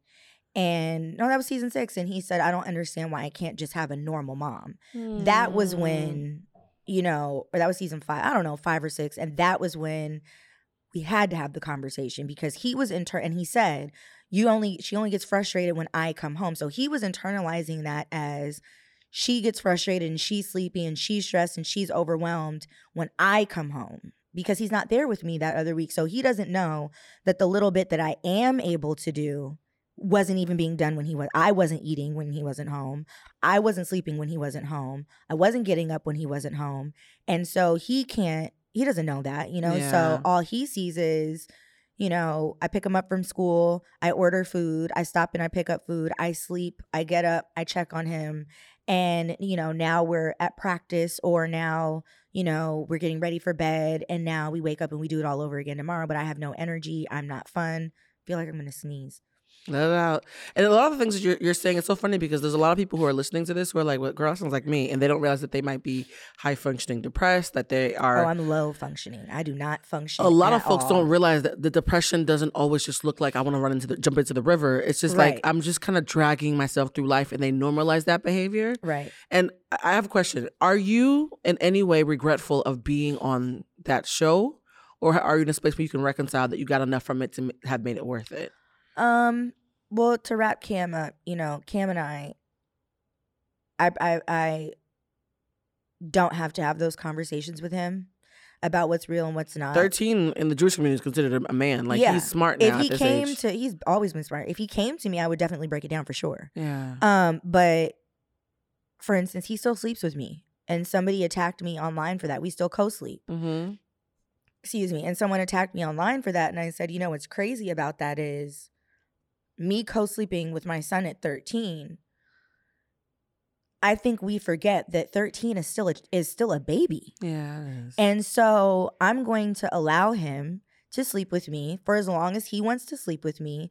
And no, that was season six. And he said, I don't understand why I can't just have a normal mom. That was Mm. when, you know, or that was season five, I don't know, five or six. And that was when we had to have the conversation because he was inter and he said, You only, she only gets frustrated when I come home. So he was internalizing that as she gets frustrated and she's sleepy and she's stressed and she's overwhelmed when I come home because he's not there with me that other week. So he doesn't know that the little bit that I am able to do wasn't even being done when he was I wasn't eating when he wasn't home. I wasn't sleeping when he wasn't home. I wasn't getting up when he wasn't home. And so he can't he doesn't know that, you know. Yeah. So all he sees is you know, I pick him up from school, I order food, I stop and I pick up food, I sleep, I get up, I check on him. And, you know, now we're at practice or now, you know, we're getting ready for bed and now we wake up and we do it all over again tomorrow, but I have no energy. I'm not fun. feel like I'm going to sneeze. Let it out. And a lot of the things that you're, you're saying, it's so funny because there's a lot of people who are listening to this who are like, well, girl, sounds like me. And they don't realize that they might be high functioning depressed, that they are. oh, I'm low functioning. I do not function. a lot of folks all. don't realize that the depression doesn't always just look like I want to run into the jump into the river. It's just like I'm just kind of dragging myself through life, and they normalize that behavior. Right. And I I have a question: Are you in any way regretful of being on that show, or are you in a space where you can reconcile that you got enough from it to have made it worth it? Um. Well, to wrap Cam up, you know, Cam and I, I, I, I don't have to have those conversations with him about what's real and what's not. Thirteen in the Jewish community is considered a- man. Like Yeah. he's smart now. If he came age. to, he's always been smart. If he came to me, I would definitely break it down for sure. yeah. Um, but for instance, he still sleeps with me, and somebody attacked me online for that. We still co-sleep. mm-hmm. excuse me, and someone attacked me online for that. And I said, you know, what's crazy about that is me co sleeping with my son at 13. I think we forget that 13 is still a, is still a baby. Yeah. And so I'm going to allow him to sleep with me for as long as he wants to sleep with me.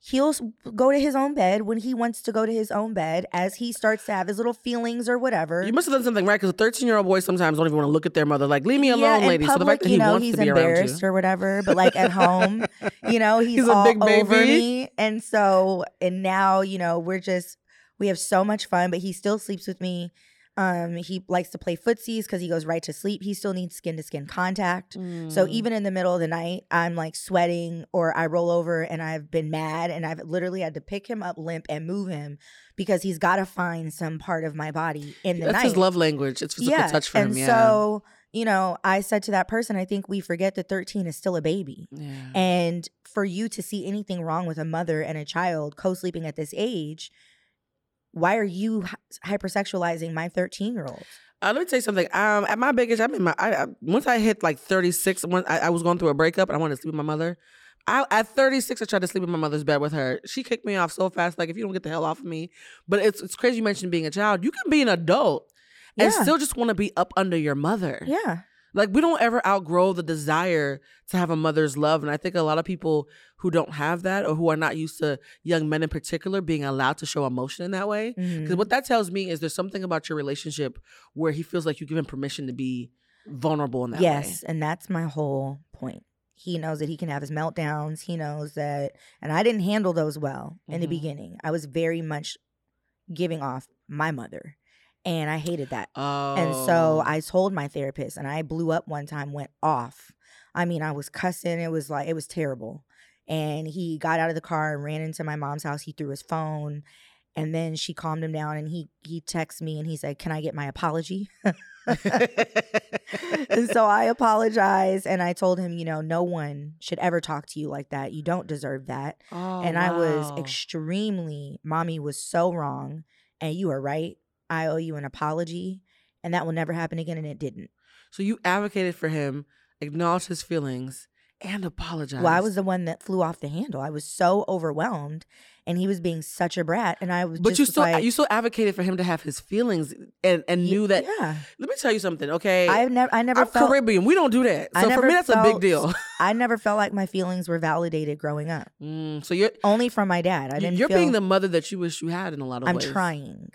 He'll go to his own bed when he wants to go to his own bed as he starts to have his little feelings or whatever. You must have done something right because a 13 year old boy sometimes don't even want to look at their mother. Like, leave me Yeah, alone, in lady. so the fact that you he know, wants he's to be around embarrassed you. or whatever, but like at home, you know, he's, He's a all big over baby. me. And so, and now, you know, we're just, we have so much fun, but he still sleeps with me. Um, he likes to play footsies because he goes right to sleep. He still needs skin to skin contact. So Mm. even in the middle of the night, I'm like sweating or I roll over and I've been mad and I've literally had to pick him up limp and move him because he's got to find some part of my body in the That's night his love language. It's physical touch for and him. Yeah. so, you know, I said to that person, I think we forget that 13 is still a baby. yeah. And for you to see anything wrong with a mother and a child co sleeping at this age, why are you hypersexualizing my 13 year old? Uh, let me tell you something. Um, at my biggest, I'm in my. I, I, once I hit like 36, when I, I was going through a breakup and I wanted to sleep with my mother. I, at 36, I tried to sleep in my mother's bed with her. She kicked me off so fast. Like, if you don't get the hell off of me. But it's it's crazy you mentioned being a child. You can be an adult and still just want to be up under your mother. Yeah. Like we don't ever outgrow the desire to have a mother's love. And I think a lot of people who don't have that or who are not used to young men in particular being allowed to show emotion in that way. Because Mhm. what that tells me is there's something about your relationship where he feels like you give him permission to be vulnerable in that Yes. way. And that's my whole point. He knows that he can have his meltdowns. He knows that, and I didn't handle those well in the Mhm. beginning. I was very much giving off my mother, and I hated that. Oh. And so oh. I told my therapist, and I blew up one time, went off. I mean, I was cussing. It was like, it was terrible. And he got out of the car and ran into my mom's house. He threw his phone. And then she calmed him down and he he texted me and he said, Can I get my apology? and so I apologized and I told him, you know, no one should ever talk to you like that. You don't deserve that. Oh, and I was extremely, mommy was so wrong. And you are right. I owe you an apology. And that will never happen again. And it didn't. So you advocated for him, acknowledged his feelings, and apologized. Well, I was the one that flew off the handle. I was so overwhelmed. and he was being such a brat and I was But just you still like, you still advocated for him to have his feelings and and y- knew that. yeah. Let me tell you something, okay? I've never I never I'm felt Caribbean. We don't do that. I So for me, that's a big deal. I never felt like my feelings were validated growing up. Mm, so you're Only from my dad. I didn't you're feel being the mother that you wish you had in a lot of ways. I'm trying.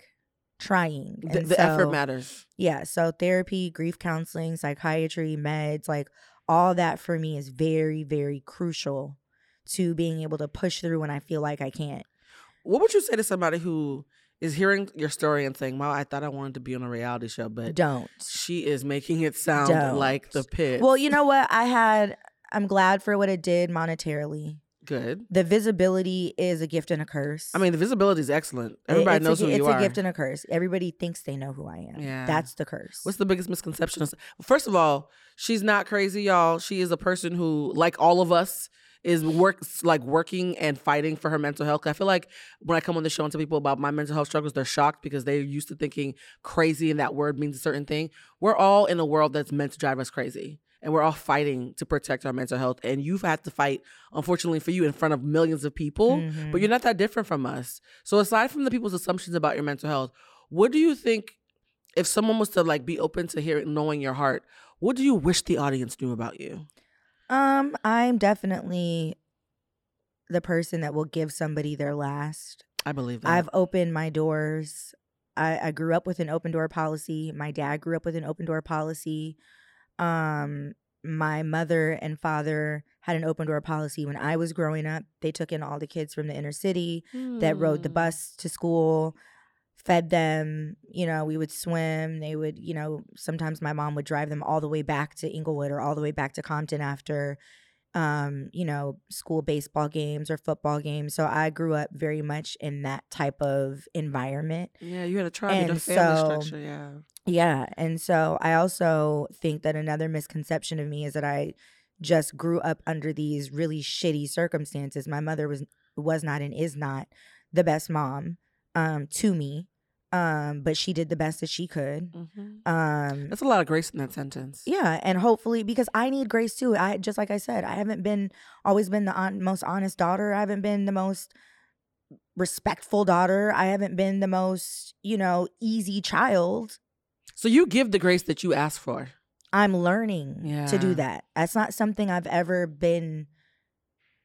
Trying. The, the effort matters. Yeah. So therapy, grief counseling, psychiatry, meds, like all that for me is very, very crucial to being able to push through when I feel like I can't. What would you say to somebody who is hearing your story and saying, "Wow, I thought I wanted to be on a reality show, but Don't. she is making it sound Don't. like the pit." Well, you know what? I had I'm glad for what it did monetarily. Good. The visibility is a gift and a curse. I mean, the visibility is excellent. Everybody it's knows a, who you it's a gift and a curse. Everybody thinks they know who I am. Yeah. That's the curse. What's the biggest misconception? First of all, she's not crazy, y'all. She is a person who, like all of us, is works like working and fighting for her mental health. I feel like when I come on the show and tell people about my mental health struggles, they're shocked because they're used to thinking crazy and that word means a certain thing. We're all in a world that's meant to drive us crazy. And we're all fighting to protect our mental health. And you've had to fight, unfortunately for you, in front of millions of people. Mhm. But you're not that different from us. So aside from the people's assumptions about your mental health, what do you think if someone was to like be open to hearing knowing your heart, what do you wish the audience knew about you? Um, I'm definitely the person that will give somebody their last. I believe that. I've opened my doors. I, I grew up with an open door policy. My dad grew up with an open door policy. Um, my mother and father had an open door policy when I was growing up. They took in all the kids from the inner city that rode the Hmm. bus to school, fed them. You know, we would swim. They would, you know, sometimes my mom would drive them all the way back to Inglewood or all the way back to Compton after, um, you know, school baseball games or football games. So I grew up very much in that type of environment. Yeah, you had a tribe, had a family so- structure. Yeah. Yeah. And so I also think that another misconception of me is that I just grew up under these really shitty circumstances. My mother was was not and is not the best mom um to me. Um, but she did the best that she could. Mhm. Um That's a lot of grace in that sentence. yeah, and hopefully because I need grace too. I just like I said, I haven't been always been the hon- most honest daughter. I haven't been the most respectful daughter. I haven't been the most, you know, easy child. So you give the grace that you ask for. I'm learning to do that. That's not something I've ever been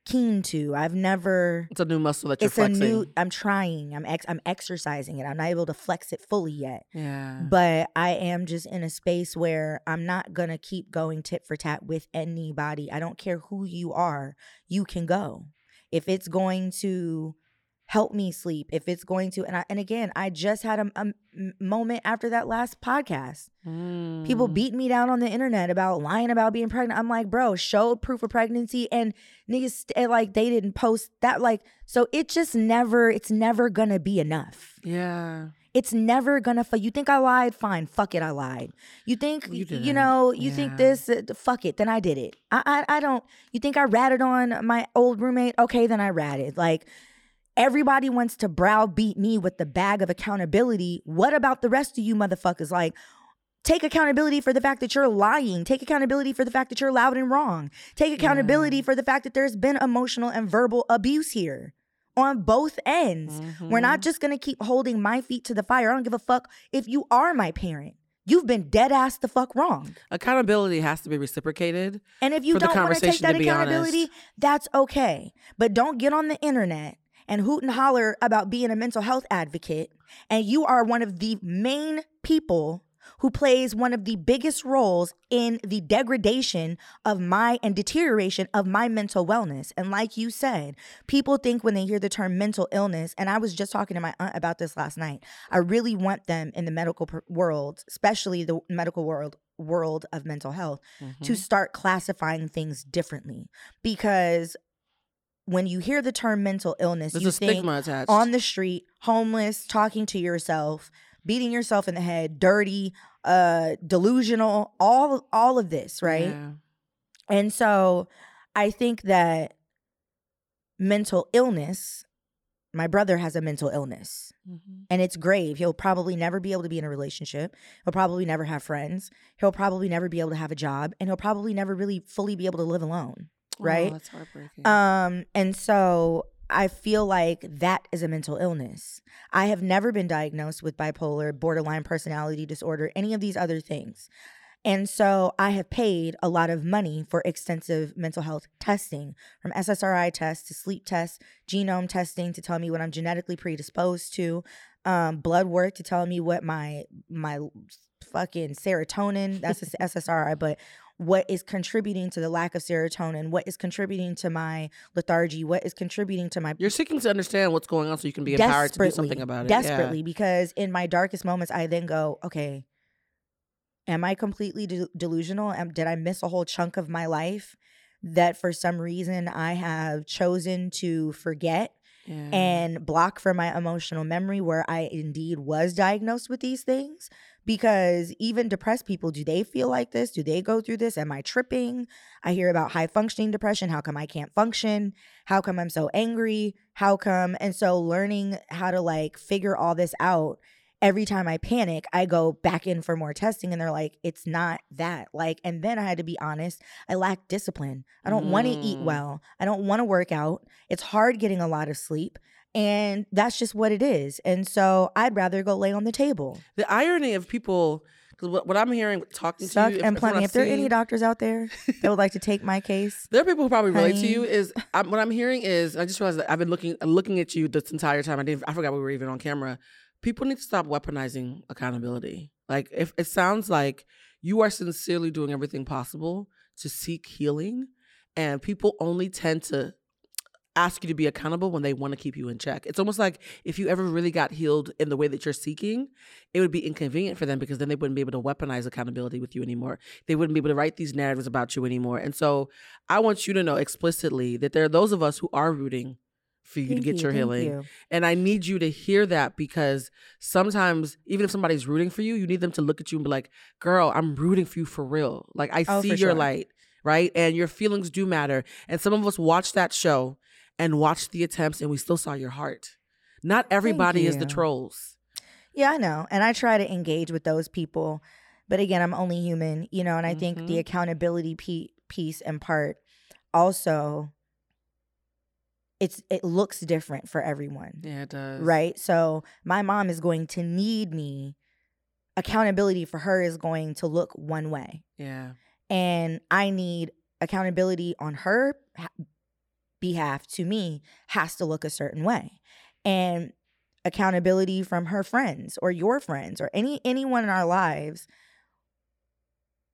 keen to. I've never It's a new muscle that you're it's a new I'm trying. I'm ex, I'm exercising it. I'm not able to flex it fully yet. yeah. But I am just in a space where I'm not going to keep going tit for tat with anybody. I don't care who you are. You can go. If it's going to help me sleep, if it's going to and I, and again, I just had a moment after that last podcast. People Mm. beat me down on the internet about lying about being pregnant. I'm like, bro, showed proof of pregnancy and niggas st- like they didn't post that like so it just never it's never gonna be enough. Yeah. It's never gonna fu- you think I lied? Fine, fuck it, I lied. You think You you, know, you Yeah. think this uh, fuck it, then I did it. I, I I don't you think I ratted on my old roommate? Okay, then I ratted. Like everybody wants to browbeat me with the bag of accountability. What about the rest of you motherfuckers? Like Take accountability for the fact that you're lying. Take accountability for the fact that you're loud and wrong. Take accountability for the fact that there's been emotional and verbal abuse here on both ends. We're not mm-hmm. just gonna keep holding my feet to the fire. I don't give a fuck if you are my parent. You've been dead ass the fuck wrong. Accountability has to be reciprocated. And if you don't want to take that be honest. accountability, that's okay. But don't get on the internet and hoot and holler about being a mental health advocate. And you are one of the main people who plays one of the biggest roles in the degradation of my and deterioration of my mental wellness. And like you said, people think when they hear the term mental illness, and I was just talking to my aunt about this last night. I really want them in the medical world, especially the medical world world of mental health, to mm-hmm. start classifying things differently because when you hear the term mental illness, There's you a think on the street, homeless, talking to yourself, beating yourself in the head, dirty, uh, delusional, all all of this, right? Yeah. And so I think that mental illness, my brother has a mental illness Mhm. and it's grave. He'll probably never be able to be in a relationship. He'll probably never have friends. He'll probably never be able to have a job and he'll probably never really fully be able to live alone. Oh, Right? that's heartbreaking. Um, and so I feel like that is a mental illness. I have never been diagnosed with bipolar, borderline personality disorder, any of these other things. And so I have paid a lot of money for extensive mental health testing from SSRI tests to sleep tests, genome testing to tell me what I'm genetically predisposed to, um, blood work to tell me what my my fucking serotonin, that's a SSRI, but what is contributing to the lack of serotonin, what is contributing to my lethargy, what is contributing to my You're seeking to understand what's going on so you can be empowered to do something about it. Yeah. Desperately, because in my darkest moments, I then go, okay, am I completely de- delusional? Am, did I miss a whole chunk of my life that for some reason I have chosen to forget? Yeah. and block from my emotional memory where I indeed was diagnosed with these things. Because even depressed people, do they feel like this? Do they go through this? Am I tripping? I hear about high functioning depression. How come I can't function? How come I'm so angry? How come? And so learning how to like figure all this out every time I panic, I go back in for more testing and they're like, it's not that. Like, and then I had to be honest, I lack discipline. I don't want to eat Mm. well. I don't want to work out. It's hard getting a lot of sleep. And that's just what it is. And so I'd rather go lay on the table. The irony of people, because what, what I'm hearing talking Suck to you, and if, plenty. I've If there are any doctors out there that would like to take my case, There are people who probably relate to you. Is I'm, what I'm hearing is I just realized that I've been looking looking at you this entire time. I didn't. I forgot we were even on camera. People need to stop weaponizing accountability. Like if it sounds like you are sincerely doing everything possible to seek healing, and people only tend to ask you to be accountable when they want to keep you in check. It's almost like if you ever really got healed in the way that you're seeking, it would be inconvenient for them because then they wouldn't be able to weaponize accountability with you anymore. They wouldn't be able to write these narratives about you anymore. And so I want you to know explicitly that there are those of us who are rooting for you Thank to get you, your healing. you. And I need you to hear that because sometimes, even if somebody's rooting for you, you need them to look at you and be like, girl, I'm rooting for you for real. Like, I Oh, see your sure. light, right? And your feelings do matter. And some of us watch that show and watched the attempts and we still saw your heart. Not everybody is the trolls. Yeah, I know. And I try to engage with those people. But again, I'm only human, you know, and I think Mhm. the accountability pe- piece and part also it's it looks different for everyone. Yeah, it does. Right? So my mom is going to need me accountability for her is going to look one way. Yeah. And I need accountability on her behalf to me has to look a certain way. And accountability from her friends or your friends or any anyone in our lives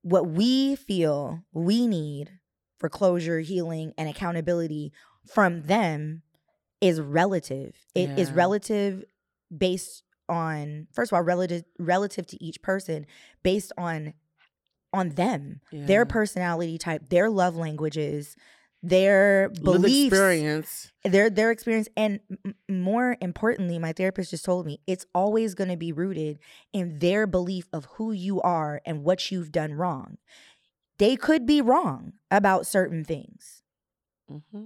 what we feel we need for closure, healing and accountability from them is relative. It is Yeah. relative based on first of all relative relative to each person based on on them, Yeah. their personality type, their love languages, their beliefs, experience. their their experience and m- more importantly my therapist just told me it's always going to be rooted in their belief of who you are and what you've done wrong they could be wrong about certain things mm-hmm.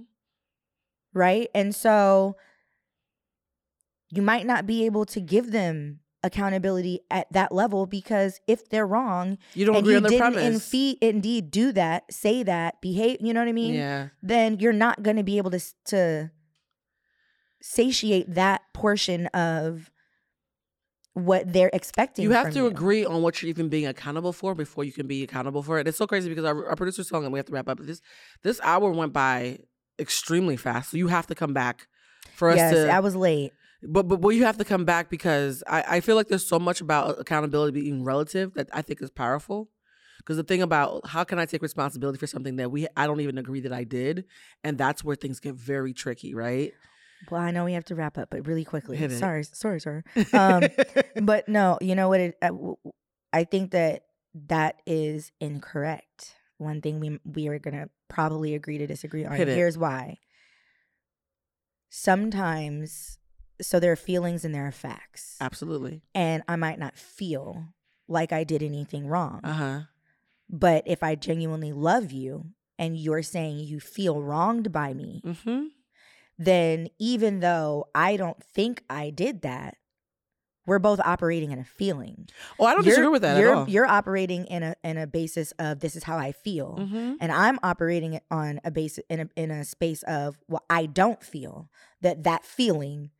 right and so you might not be able to give them accountability at that level because if they're wrong You don't and agree you on their didn't premise. infe- indeed do that say that behave you know what i mean yeah. then you're not going to be able to to satiate that portion of what they're expecting. You have to agree on what you're even being accountable for before you can be accountable for it. It's so crazy because our, our producer's telling me we have to wrap up. This this hour went by extremely fast, so you have to come back for us Yes, to. I was late. But but but you have to come back because I, I feel like there's so much about accountability being relative that I think is powerful. Because the thing about how can I take responsibility for something that we I don't even agree that I did, and that's where things get very tricky, right? Well, I know we have to wrap up, but really quickly. Hit it. Sorry, sorry, sorry. Um, but no, you know what? It, I, w- I think that that is incorrect. One thing we we are gonna probably agree to disagree on. Hit it. Here's why. Sometimes, so there are feelings and there are facts, Absolutely. and I might not feel like I did anything wrong. Uh huh. But if I genuinely love you and you're saying you feel wronged by me, Mm-hmm. then even though I don't think I did that, we're both operating in a feeling. Oh, I don't disagree with that at you're, all. You're operating in a in a basis of this is how I feel, Mhm. and I'm operating it on a basis in a in a space of well, I don't feel that that feeling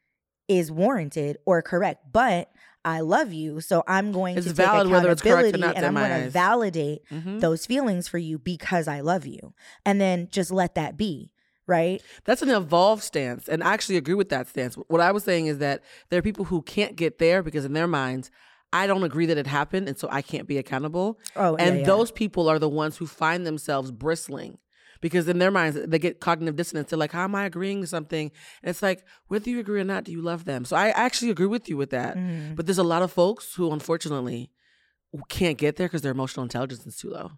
is warranted or correct, but I love you, so I'm going It's to take valid whether it's correct or accountability not and I'm going to validate Mhm. those feelings for you because I love you, and then just let that be. Right? That's an evolved stance. And I actually agree with that stance. What I was saying is that there are people who can't get there because in their minds, I don't agree that it happened, and so I can't be accountable. Oh, yeah, and yeah. those people are the ones who find themselves bristling because in their minds they get cognitive dissonance. They're like, "How am I agreeing to something?" And it's like, whether you agree or not, do you love them? So I actually agree with you with that. Mhm. But there's a lot of folks who, unfortunately, can't get there because their emotional intelligence is too low.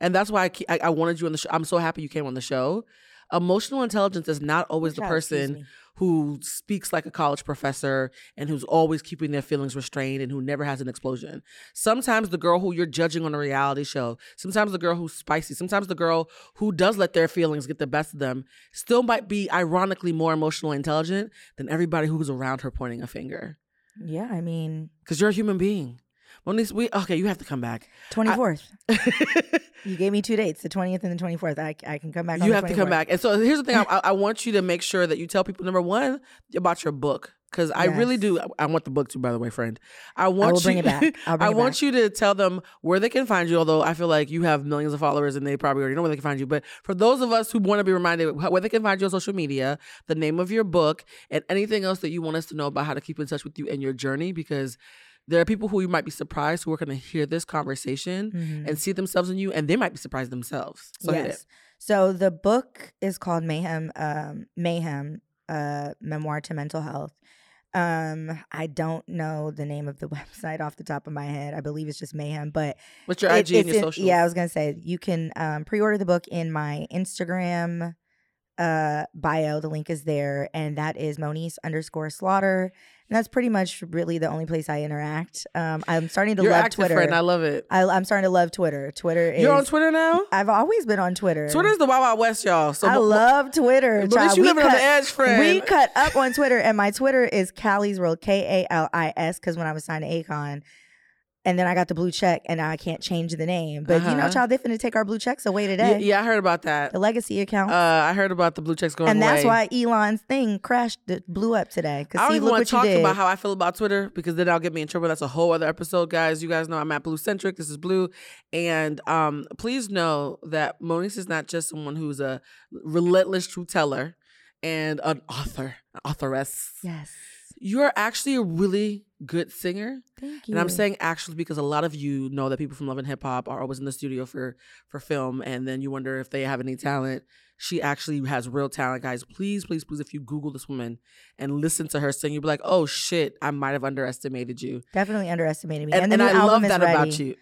And that's why I, I wanted you on the show. I'm so happy you came on the show. Emotional intelligence is not always the person who speaks like a college professor and who's always keeping their feelings restrained and who never has an explosion. Sometimes the girl who you're judging on a reality show, sometimes the girl who's spicy, sometimes the girl who does let their feelings get the best of them still might be ironically more emotionally intelligent than everybody who's around her pointing a finger. Yeah, I mean, Because you're a human being. Monique, we okay, you have to come back. 24th. you gave me two dates, the 20th and the 24th. I, I can come back on you have to come back. And so here's the thing: I, I want you to make sure that you tell people number one about your book because I really do. I want the book too, by the way, friend. I want will you. bring it back. I'll bring I want back. you to tell them where they can find you. Although I feel like you have millions of followers and they probably already know where they can find you. But for those of us who want to be reminded where they can find you on social media, the name of your book, and anything else that you want us to know about how to keep in touch with you and your journey, because. There are people who you might be surprised who are going to hear this conversation Mhm. and see themselves in you, and they might be surprised themselves. So yes. So the book is called Mayhem, um, Mayhem, uh, Memoir to Mental Health. Um, I don't know the name of the website off the top of my head. I believe it's just Mayhem, but What's your it- IG and your socials? Yeah, I was gonna say you can um, pre-order the book in my Instagram uh bio. The link is there, and that is Moniece underscore Slaughter. And that's pretty much really the only place I interact. Um, I'm starting to You're love active, Twitter. friend. I love it. I, I'm starting to love Twitter. Twitter is. You're on Twitter now. I've always been on Twitter. Twitter's the Wild Wild West, y'all. So I love Twitter. But at you We living on the cut- edge, friend. We cut up on Twitter, and my Twitter is Kali's World, K A L I S, because when I was signed to Akon, and then I got the blue check, and now I can't change the name. But you know, Uh-huh. child, they finna take our blue checks away today. yeah, I heard about that. The legacy account. Uh, I heard about the blue checks going and that's away. why Elon's thing crashed, it blew up today. I Because don't see, even want to talk you about how I feel about Twitter because then I'll get me in trouble. That's a whole other episode, guys. You guys know I'm at Bluecentric. This is Blue, and um, please know that Monique is not just someone who's a relentless truth teller and an author, an authoress. yes. You're actually a really good singer. Thank you. And I'm saying actually because a lot of you know that people from Love and Hip Hop are always in the studio for for film, and then you wonder if they have any talent. She actually has real talent, guys. Please, please, please, if you Google this woman and listen to her sing, you'll be like, "Oh shit, I might have underestimated you." definitely underestimated me. And, the and new I love that ready. about you.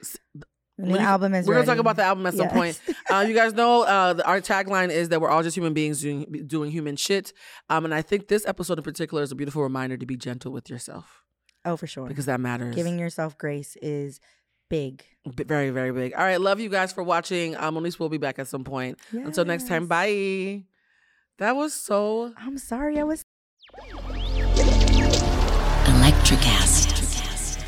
The new you- album is We're gonna talk about the album at some Yes. point. Uh, you guys know uh, the, our tagline is that we're all just human beings doing doing human shit. Um, and I think this episode in particular is a beautiful reminder to be gentle with yourself oh, for sure. because that matters. Giving yourself grace is big. B- Very, very big. All right. Love you guys for watching. Um, Monique will be back at some point. Until next time. Bye. That was so. I'm sorry I was Electricast.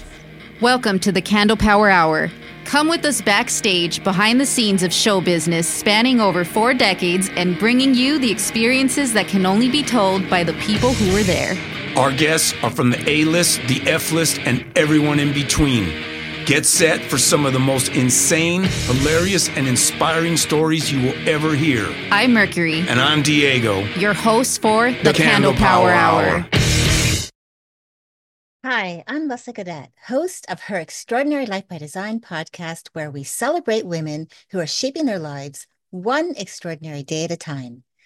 Welcome to the Candle Power Hour. Come with us backstage behind the scenes of show business spanning over four decades and bringing you the experiences that can only be told by the people who were there. Our guests are from the A list, the F list, and everyone in between. Get set for some of the most insane, hilarious, and inspiring stories you will ever hear. I'm Mercury, And I'm Diego. your host for the, The Candle, Candle Power, Power Hour. Hour. Hi, I'm Lessa Gadet, host of her Extraordinary Life by Design podcast, where we celebrate women who are shaping their lives one extraordinary day at a time.